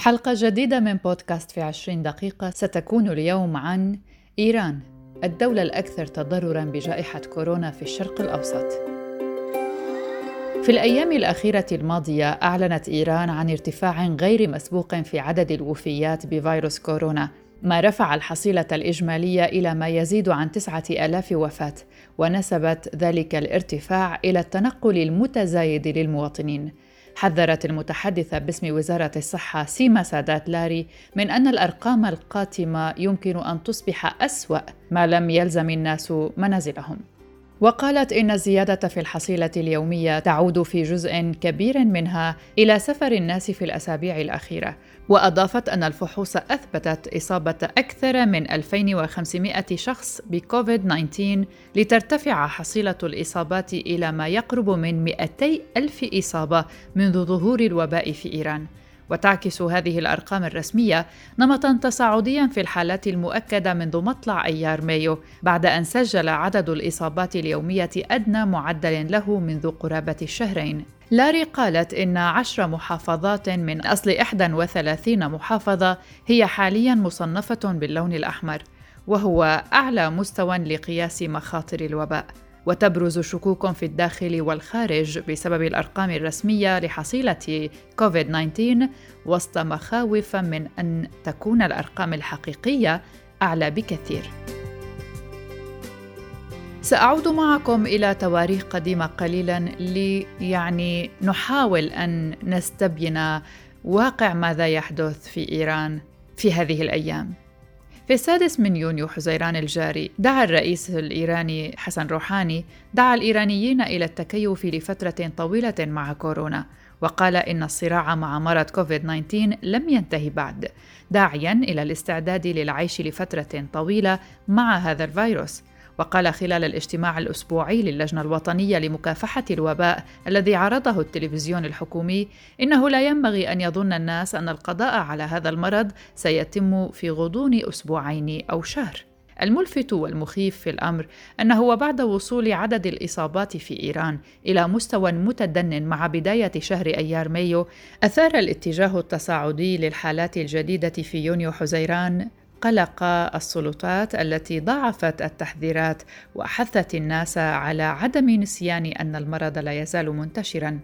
حلقة جديدة من بودكاست في عشرين دقيقة ستكون اليوم عن إيران الدولة الأكثر تضرراً بجائحة كورونا في الشرق الأوسط. في الأيام الأخيرة الماضية أعلنت إيران عن ارتفاع غير مسبوق في عدد الوفيات بفيروس كورونا ما رفع الحصيلة الإجمالية إلى ما يزيد عن تسعة آلاف وفاة ونسبت ذلك الارتفاع إلى التنقل المتزايد للمواطنين حذرت المتحدثة باسم وزارة الصحة سيما سادات لاري من أن الأرقام القاتمة يمكن أن تصبح أسوأ ما لم يلزم الناس منازلهم. وقالت إن الزيادة في الحصيلة اليومية تعود في جزء كبير منها إلى سفر الناس في الأسابيع الأخيرة، وأضافت أن الفحوص أثبتت إصابة أكثر من 2500 شخص بكوفيد-19 لترتفع حصيلة الإصابات إلى ما يقرب من 200 ألف إصابة منذ ظهور الوباء في إيران. وتعكس هذه الأرقام الرسمية نمطا تصاعديا في الحالات المؤكدة منذ مطلع أيار مايو بعد أن سجل عدد الإصابات اليومية أدنى معدل له منذ قرابة الشهرين. لاري قالت إن عشر محافظات من أصل 31 محافظة هي حاليا مصنفة باللون الأحمر وهو أعلى مستوى لقياس مخاطر الوباء. وتبرز شكوك في الداخل والخارج بسبب الأرقام الرسمية لحصيلة كوفيد 19 وسط مخاوف من أن تكون الأرقام الحقيقية أعلى بكثير سأعود معكم إلى تواريخ قديمة قليلا لي يعني نحاول أن نستبين واقع ماذا يحدث في إيران في هذه الأيام. في السادس من يونيو حزيران الجاري دعا الرئيس الإيراني حسن روحاني دعا الإيرانيين إلى التكيف لفترة طويلة مع كورونا وقال إن الصراع مع مرض كوفيد 19 لم ينتهي بعد داعيا إلى الاستعداد للعيش لفترة طويلة مع هذا الفيروس. وقال خلال الاجتماع الأسبوعي للجنة الوطنية لمكافحة الوباء الذي عرضه التلفزيون الحكومي إنه لا ينبغي أن يظن الناس أن القضاء على هذا المرض سيتم في غضون أسبوعين أو شهر. الملفت والمخيف في الأمر أنه وبعد وصول عدد الإصابات في إيران إلى مستوى متدن مع بداية شهر أيار مايو أثار الاتجاه التصاعدي للحالات الجديدة في يونيو حزيران قلق السلطات التي ضاعفت التحذيرات وأحثت الناس على عدم نسيان أن المرض لا يزال منتشرا.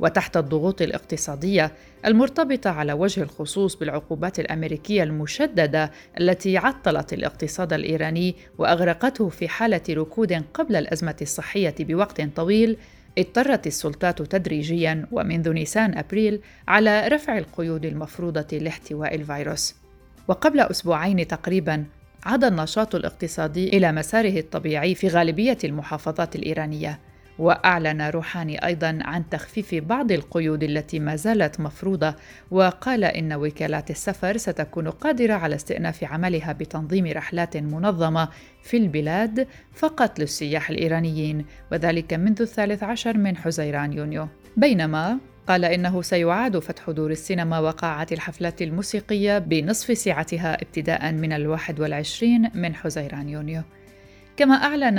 وتحت الضغوط الاقتصادية المرتبطة على وجه الخصوص بالعقوبات الأمريكية المشددة التي عطلت الاقتصاد الإيراني وأغرقته في حالة ركود قبل الأزمة الصحية بوقت طويل اضطرت السلطات تدريجيا ومنذ نيسان أبريل على رفع القيود المفروضة لاحتواء الفيروس. وقبل أسبوعين تقريبا عاد النشاط الاقتصادي إلى مساره الطبيعي في غالبية المحافظات الإيرانية وأعلن روحاني أيضا عن تخفيف بعض القيود التي ما زالت مفروضة وقال إن وكالات السفر ستكون قادرة على استئناف عملها بتنظيم رحلات منظمة في البلاد فقط للسياح الإيرانيين وذلك منذ الثالث عشر من حزيران يونيو. بينما قال إنه سيعاد فتح دور السينما وقاعات الحفلات الموسيقية بنصف سعتها ابتداء من الواحد والعشرين من حزيران يونيو. كما أعلن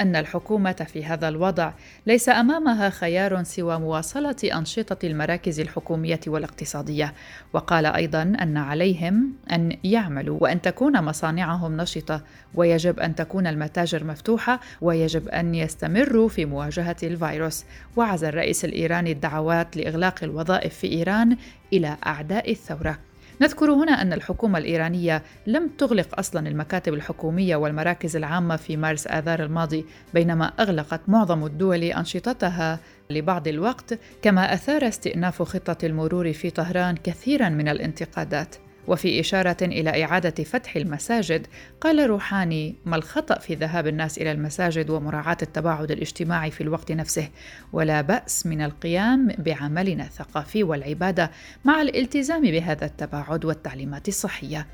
أن الحكومة في هذا الوضع ليس أمامها خيار سوى مواصلة أنشطة المراكز الحكومية والاقتصادية، وقال أيضا أن عليهم أن يعملوا وأن تكون مصانعهم نشطة، ويجب أن تكون المتاجر مفتوحة، ويجب أن يستمروا في مواجهة الفيروس، وعزى الرئيس الإيراني الدعوات لإغلاق الوظائف في إيران إلى أعداء الثورة. نذكر هنا أن الحكومة الإيرانية لم تغلق أصلا المكاتب الحكومية والمراكز العامة في مارس آذار الماضي بينما أغلقت معظم الدول أنشطتها لبعض الوقت كما أثار استئناف خطة المرور في طهران كثيرا من الانتقادات. وفي إشارة إلى إعادة فتح المساجد قال روحاني ما الخطأ في ذهاب الناس إلى المساجد ومراعاة التباعد الاجتماعي في الوقت نفسه؟ ولا بأس من القيام بعملنا الثقافي والعبادة مع الالتزام بهذا التباعد والتعليمات الصحية.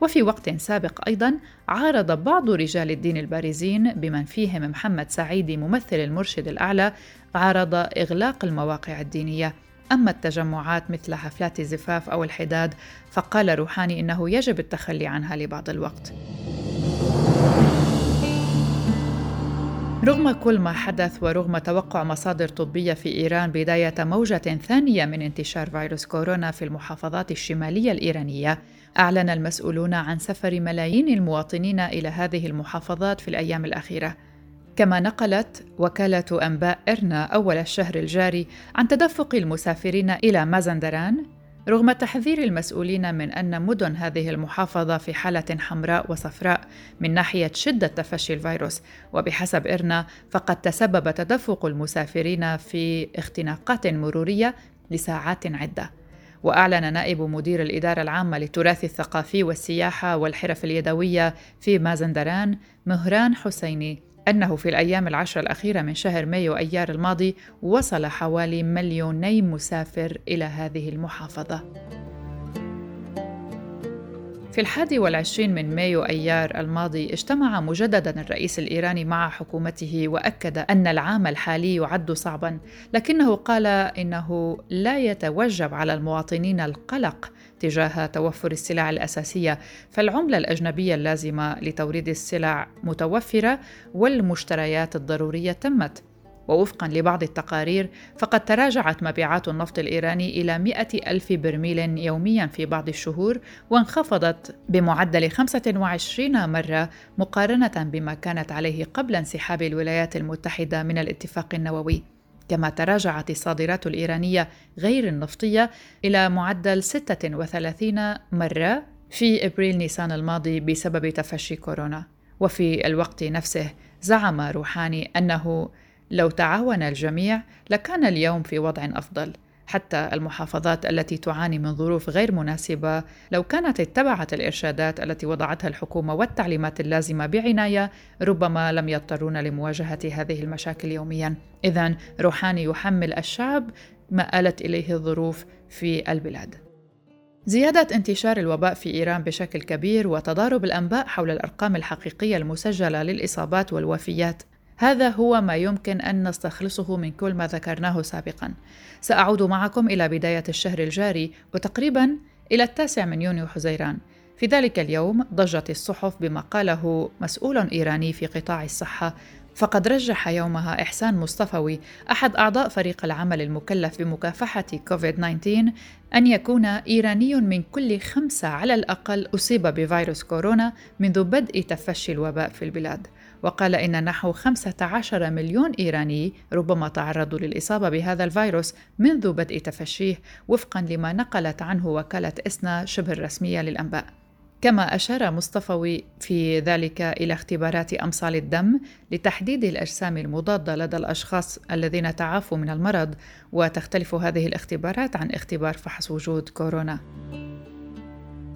وفي وقت سابق أيضا عارض بعض رجال الدين البارزين بمن فيهم محمد سعيدي ممثل المرشد الأعلى عارض إغلاق المواقع الدينية. أما التجمعات مثل حفلات الزفاف أو الحداد فقال روحاني إنه يجب التخلي عنها لبعض الوقت رغم كل ما حدث ورغم توقع مصادر طبية في إيران بداية موجة ثانية من انتشار فيروس كورونا في المحافظات الشمالية الإيرانية، أعلن المسؤولون عن سفر ملايين المواطنين إلى هذه المحافظات في الأيام الأخيرة. كما نقلت وكالة أنباء إرنا أول الشهر الجاري عن تدفق المسافرين إلى مازندران رغم تحذير المسؤولين من أن مدن هذه المحافظة في حالة حمراء وصفراء من ناحية شدة تفشي الفيروس. وبحسب إرنا فقد تسبب تدفق المسافرين في اختناقات مرورية لساعات عدة. وأعلن نائب مدير الإدارة العامة للتراث الثقافي والسياحة والحرف اليدوية في مازندران مهران حسيني أنه في الأيام العشر الأخيرة من شهر مايو أيار الماضي وصل حوالي مليوني مسافر إلى هذه المحافظة. في الحادي والعشرين من مايو أيار الماضي اجتمع مجددا الرئيس الإيراني مع حكومته وأكد أن العام الحالي يعد صعبا لكنه قال إنه لا يتوجب على المواطنين القلق تجاه توفر السلع الأساسية فالعملة الأجنبية اللازمة لتوريد السلع متوفرة والمشتريات الضرورية تمت. ووفقا لبعض التقارير فقد تراجعت مبيعات النفط الإيراني إلى 100 ألف برميل يوميا في بعض الشهور وانخفضت بمعدل 25 مرة مقارنة بما كانت عليه قبل انسحاب الولايات المتحدة من الاتفاق النووي. كما تراجعت الصادرات الإيرانية غير النفطية إلى معدل 36 مرة في إبريل نيسان الماضي بسبب تفشي كورونا. وفي الوقت نفسه زعم روحاني أنه لو تعاون الجميع لكان اليوم في وضع أفضل. حتى المحافظات التي تعاني من ظروف غير مناسبة. لو كانت اتبعت الإرشادات التي وضعتها الحكومة والتعليمات اللازمة بعناية ربما لم يضطرون لمواجهة هذه المشاكل يوميا. اذا روحاني يحمل الشعب ما آلت إليه الظروف في البلاد. زيادة انتشار الوباء في إيران بشكل كبير وتضارب الأنباء حول الأرقام الحقيقية المسجلة للإصابات والوفيات. هذا هو ما يمكن أن نستخلصه من كل ما ذكرناه سابقا. سأعود معكم إلى بداية الشهر الجاري وتقريبا إلى التاسع من يونيو حزيران. في ذلك اليوم ضجت الصحف بما قاله مسؤول إيراني في قطاع الصحة. فقد رجح يومها إحسان مصطفوي أحد أعضاء فريق العمل المكلف بمكافحة كوفيد 19 أن يكون إيراني من كل خمسة على الأقل أصيب بفيروس كورونا منذ بدء تفشي الوباء في البلاد. وقال إن نحو 15 مليون إيراني ربما تعرضوا للإصابة بهذا الفيروس منذ بدء تفشيه وفقا لما نقلت عنه وكالة إسنا شبه الرسمية للأنباء. كما أشار مصطفوي في ذلك إلى اختبارات أمصال الدم لتحديد الأجسام المضادة لدى الأشخاص الذين تعافوا من المرض وتختلف هذه الاختبارات عن اختبار فحص وجود كورونا.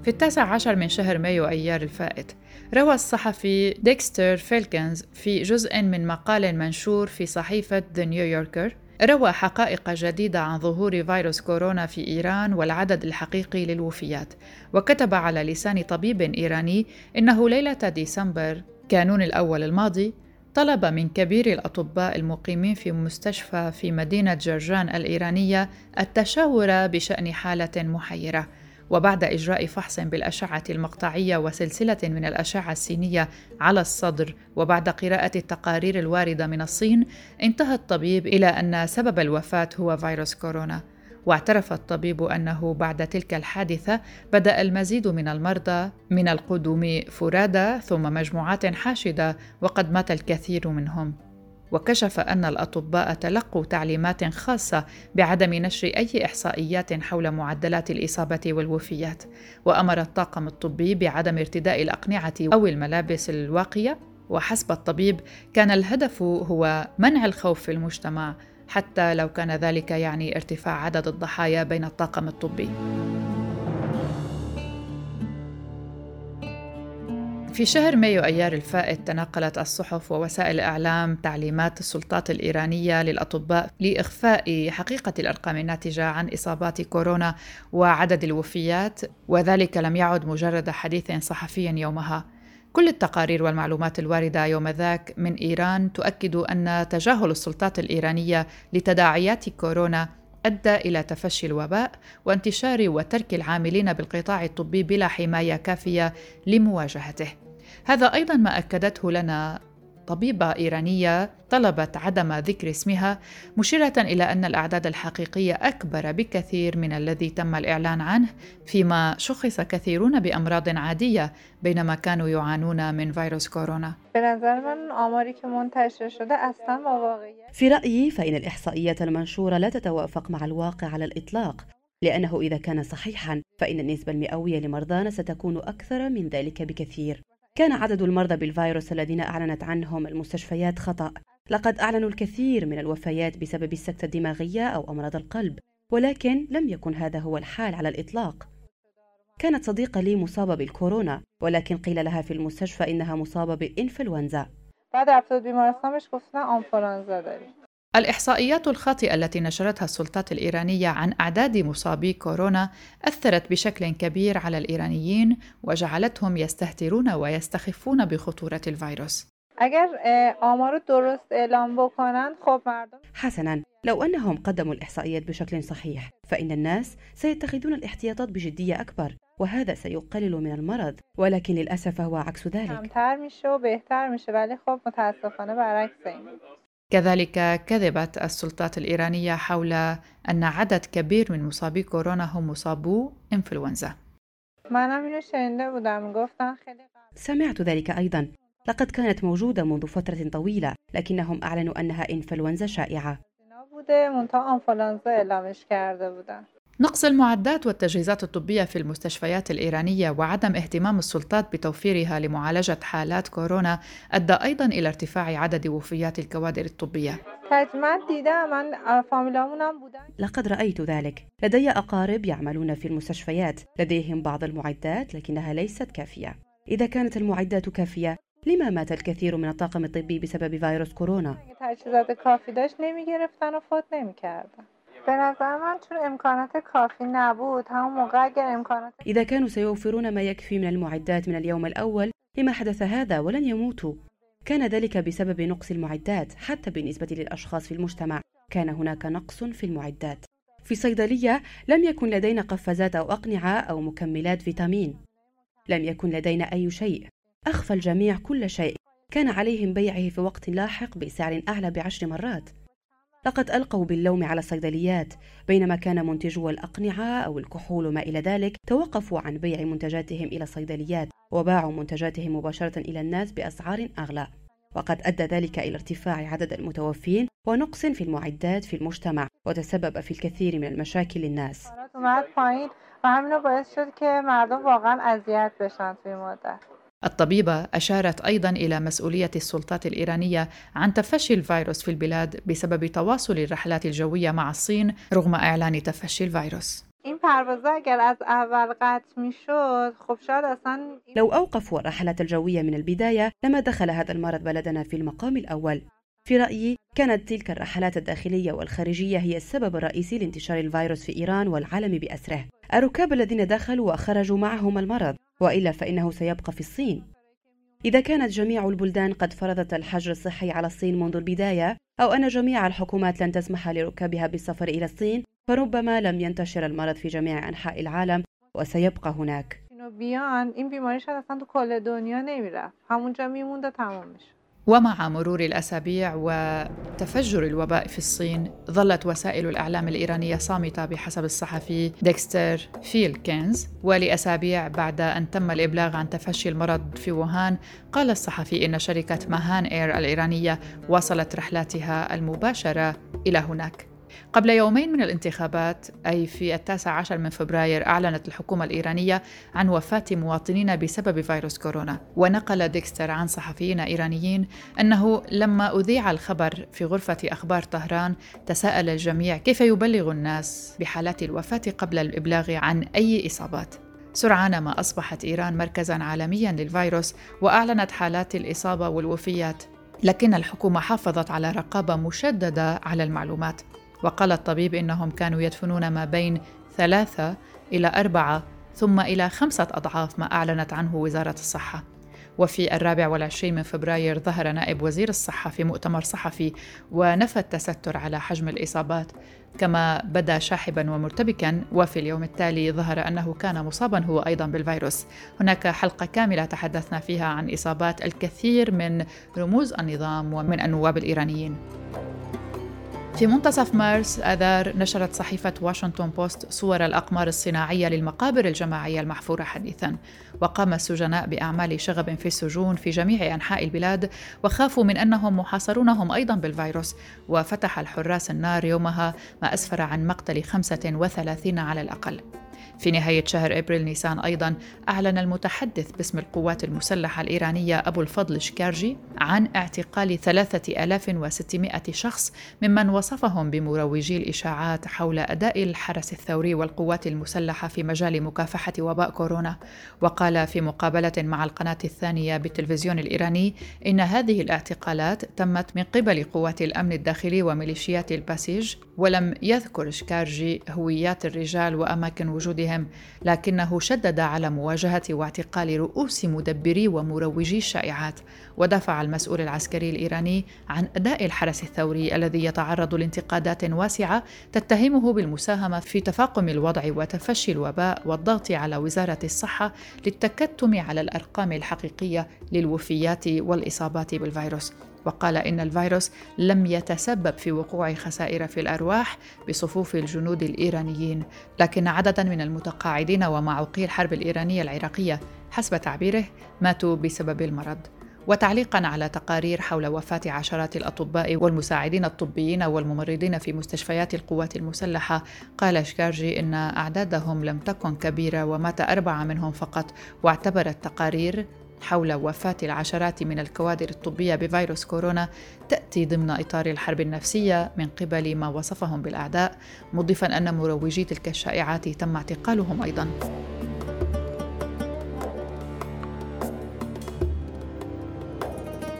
في التاسع عشر من شهر مايو أيار الفائت روى الصحفي ديكستر فيلكنز في جزء من مقال منشور في صحيفة The New Yorker روى حقائق جديدة عن ظهور فيروس كورونا في إيران والعدد الحقيقي للوفيات. وكتب على لسان طبيب إيراني إنه ليلة ديسمبر كانون الأول الماضي طلب من كبير الأطباء المقيمين في مستشفى في مدينة جرجان الإيرانية التشاور بشأن حالة محيرة. وبعد إجراء فحص بالأشعة المقطعية وسلسلة من الأشعة السينية على الصدر وبعد قراءة التقارير الواردة من الصين انتهى الطبيب إلى أن سبب الوفاة هو فيروس كورونا. واعترف الطبيب أنه بعد تلك الحادثة بدأ المزيد من المرضى من القدوم فرادى ثم مجموعات حاشدة وقد مات الكثير منهم. وكشف أن الأطباء تلقوا تعليمات خاصة بعدم نشر أي إحصائيات حول معدلات الإصابة والوفيات، وأمر الطاقم الطبي بعدم ارتداء الأقنعة أو الملابس الواقية، وحسب الطبيب كان الهدف هو منع الخوف في المجتمع حتى لو كان ذلك يعني ارتفاع عدد الضحايا بين الطاقم الطبي. في شهر مايو أيار الفائت تناقلت الصحف ووسائل الإعلام تعليمات السلطات الإيرانية للأطباء لإخفاء حقيقة الأرقام الناتجة عن إصابات كورونا وعدد الوفيات وذلك لم يعد مجرد حديث صحفي يومها. كل التقارير والمعلومات الواردة يوم ذاك من إيران تؤكد أن تجاهل السلطات الإيرانية لتداعيات كورونا أدى إلى تفشي الوباء وانتشار وترك العاملين بالقطاع الطبي بلا حماية كافية لمواجهته. هذا أيضا ما أكدته لنا طبيبة إيرانية طلبت عدم ذكر اسمها مشيرة إلى أن الأعداد الحقيقية أكبر بكثير من الذي تم الإعلان عنه فيما شخص كثيرون بأمراض عادية بينما كانوا يعانون من فيروس كورونا. في رأيي فإن الإحصائيات المنشورة لا تتوافق مع الواقع على الإطلاق لأنه إذا كان صحيحا فإن النسبة المئوية لمرضانا ستكون أكثر من ذلك بكثير. كان عدد المرضى بالفيروس الذين أعلنت عنهم المستشفيات خطأ. لقد أعلنوا الكثير من الوفيات بسبب السكتة الدماغية أو أمراض القلب ولكن لم يكن هذا هو الحال على الإطلاق. كانت صديقة لي مصابة بالكورونا ولكن قيل لها في المستشفى إنها مصابة بالإنفلونزا بعد الإحصائيات الخاطئة التي نشرتها السلطات الإيرانية عن أعداد مصابي كورونا أثرت بشكل كبير على الإيرانيين وجعلتهم يستهترون ويستخفون بخطورة الفيروس. حسنا. لو أنهم قدموا الإحصائيات بشكل صحيح فإن الناس سيتخذون الاحتياطات بجدية أكبر وهذا سيقلل من المرض ولكن للأسف هو عكس ذلك. كذلك كذبت السلطات الإيرانية حول أن عدد كبير من مصابي كورونا هم مصابو إنفلونزا. سمعت ذلك أيضا. لقد كانت موجودة منذ فترة طويلة لكنهم أعلنوا أنها إنفلونزا شائعة. نقص المعدات والتجهيزات الطبية في المستشفيات الإيرانية وعدم اهتمام السلطات بتوفيرها لمعالجة حالات كورونا أدى أيضا إلى ارتفاع عدد وفيات الكوادر الطبية. لقد رأيت ذلك. لدي أقارب يعملون في المستشفيات. لديهم بعض المعدات لكنها ليست كافية. إذا كانت المعدات كافية لما مات الكثير من الطاقم الطبي بسبب فيروس كورونا؟ به نظر من چون امکانات کافی نبود. همون موقع اگر امکانات إذا كانوا سيوفرون ما يكفي من المعدات من اليوم الأول لما حدث هذا ولن يموتوا. كان ذلك بسبب نقص المعدات حتى بالنسبة للأشخاص في المجتمع. كان هناك نقص في المعدات. في صيدلية لم يكن لدينا قفازات أو أقنعة أو مكملات فيتامين. لم يكن لدينا أي شيء. أخفى الجميع كل شيء. كان عليهم بيعه في وقت لاحق بسعر أعلى بعشر مرات. لقد ألقوا باللوم على الصيدليات بينما كان منتجو الأقنعة أو الكحول وما إلى ذلك توقفوا عن بيع منتجاتهم إلى الصيدليات وباعوا منتجاتهم مباشرة إلى الناس بأسعار أغلى. وقد أدى ذلك إلى ارتفاع عدد المتوفين ونقص في المعدات في المجتمع وتسبب في الكثير من المشاكل للناس. الطبيبة أشارت أيضا إلى مسؤولية السلطات الإيرانية عن تفشي الفيروس في البلاد بسبب تواصل الرحلات الجوية مع الصين رغم إعلان تفشي الفيروس. لو أوقفوا الرحلات الجوية من البداية لما دخل هذا المرض بلدنا في المقام الأول. في رأيي كانت تلك الرحلات الداخلية والخارجية هي السبب الرئيسي لانتشار الفيروس في إيران والعالم بأسره. الركاب الذين دخلوا وخرجوا معهم المرض. وإلا فإنه سيبقى في الصين. إذا كانت جميع البلدان قد فرضت الحجر الصحي على الصين منذ البداية أو أن جميع الحكومات لن تسمح لركابها بالسفر إلى الصين فربما لم ينتشر المرض في جميع أنحاء العالم وسيبقى هناك. ومع مرور الأسابيع وتفجر الوباء في الصين ظلت وسائل الإعلام الإيرانية صامتة بحسب الصحفي ديكستر فيلكنز ولأسابيع بعد أن تم الإبلاغ عن تفشي المرض في ووهان قال الصحفي إن شركة ماهان إير الإيرانية واصلت رحلاتها المباشرة إلى هناك. قبل يومين من الانتخابات أي في التاسع عشر من فبراير أعلنت الحكومة الإيرانية عن وفاة مواطنين بسبب فيروس كورونا. ونقل ديكستر عن صحفيين إيرانيين أنه لما أذيع الخبر في غرفة أخبار طهران تساءل الجميع كيف يبلغ الناس بحالات الوفاة قبل الإبلاغ عن أي إصابات. سرعان ما أصبحت إيران مركزا عالميا للفيروس وأعلنت حالات الإصابة والوفيات. لكن الحكومة حافظت على رقابة مشددة على المعلومات. وقال الطبيب إنهم كانوا يدفنون ما بين ثلاثة إلى أربعة ثم إلى خمسة أضعاف ما أعلنت عنه وزارة الصحة وفي الرابع والعشرين من فبراير ظهر نائب وزير الصحة في مؤتمر صحفي ونفى التستر على حجم الإصابات كما بدا شاحبا ومرتبكا وفي اليوم التالي ظهر أنه كان مصابا هو أيضا بالفيروس. هناك حلقة كاملة تحدثنا فيها عن إصابات الكثير من رموز النظام ومن النواب الإيرانيين. في منتصف مارس آذار نشرت صحيفة واشنطن بوست صور الأقمار الصناعية للمقابر الجماعية المحفورة حديثا. وقام السجناء بأعمال شغب في السجون في جميع أنحاء البلاد وخافوا من أنهم محاصرونهم أيضا بالفيروس. وفتح الحراس النار يومها ما أسفر عن مقتل 35 على الأقل. في نهاية شهر أبريل نيسان أيضا أعلن المتحدث باسم القوات المسلحة الإيرانية أبو الفضل شكارجي عن اعتقال 3600 شخص ممن وصفهم بمروجي الإشاعات حول أداء الحرس الثوري والقوات المسلحة في مجال مكافحة وباء كورونا. وقال في مقابلة مع القناة الثانية بالتلفزيون الإيراني إن هذه الاعتقالات تمت من قبل قوات الأمن الداخلي وميليشيات الباسيج ولم يذكر شكارجي هويات الرجال وأماكن وجودهم بهم لكنه شدد على مواجهة واعتقال رؤوس مدبري ومروجي الشائعات ودافع المسؤول العسكري الإيراني عن أداء الحرس الثوري الذي يتعرض لانتقادات واسعة تتهمه بالمساهمة في تفاقم الوضع وتفشي الوباء والضغط على وزارة الصحة للتكتم على الأرقام الحقيقية للوفيات والإصابات بالفيروس. وقال إن الفيروس لم يتسبب في وقوع خسائر في الأرواح بصفوف الجنود الإيرانيين. لكن عددا من المتقاعدين ومعوقي الحرب الإيرانية العراقية حسب تعبيره ماتوا بسبب المرض. وتعليقا على تقارير حول وفاة عشرات الأطباء والمساعدين الطبيين والممرضين في مستشفيات القوات المسلحة قال شكارجي إن أعدادهم لم تكن كبيرة ومات أربعة منهم فقط واعتبرت تقارير حول وفاة العشرات من الكوادر الطبية بفيروس كورونا تأتي ضمن إطار الحرب النفسية من قبل ما وصفهم بالأعداء مضيفا أن مروجي تلك الشائعات تم اعتقالهم أيضا.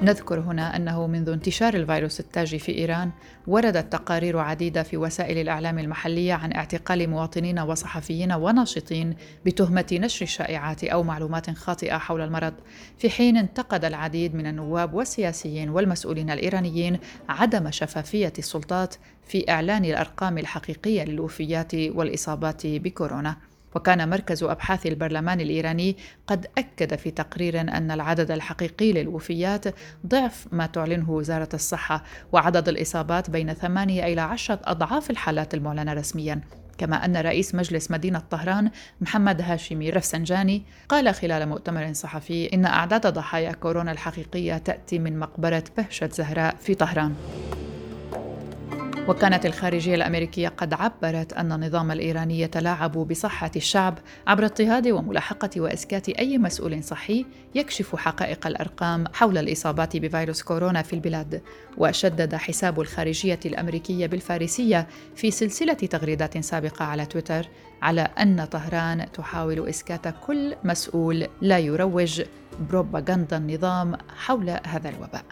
نذكر هنا أنه منذ انتشار الفيروس التاجي في إيران وردت تقارير عديدة في وسائل الإعلام المحلية عن اعتقال مواطنين وصحفيين وناشطين بتهمة نشر الشائعات أو معلومات خاطئة حول المرض. في حين انتقد العديد من النواب والسياسيين والمسؤولين الإيرانيين عدم شفافية السلطات في إعلان الأرقام الحقيقية للوفيات والإصابات بكورونا. وكان مركز أبحاث البرلمان الإيراني قد أكد في تقرير أن العدد الحقيقي للوفيات ضعف ما تعلنه وزارة الصحة وعدد الإصابات بين ثمانية إلى عشرة أضعاف الحالات المعلنة رسميا. كما أن رئيس مجلس مدينة طهران محمد هاشمي رفسنجاني قال خلال مؤتمر صحفي إن أعداد ضحايا كورونا الحقيقية تأتي من مقبرة بهشة زهراء في طهران. وكانت الخارجية الأمريكية قد عبرت أن النظام الإيراني يتلاعب بصحة الشعب عبر اضطهاد وملاحقة وإسكات أي مسؤول صحي يكشف حقائق الأرقام حول الإصابات بفيروس كورونا في البلاد وشدد حساب الخارجية الأمريكية بالفارسية في سلسلة تغريدات سابقة على تويتر على أن طهران تحاول إسكات كل مسؤول لا يروج بروباغندا النظام حول هذا الوباء.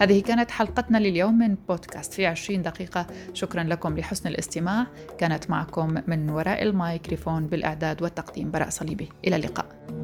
هذه كانت حلقتنا لليوم من بودكاست في 20 دقيقة. شكرا لكم لحسن الاستماع. كانت معكم من وراء الميكروفون بالإعداد والتقديم براء صليبي. إلى اللقاء.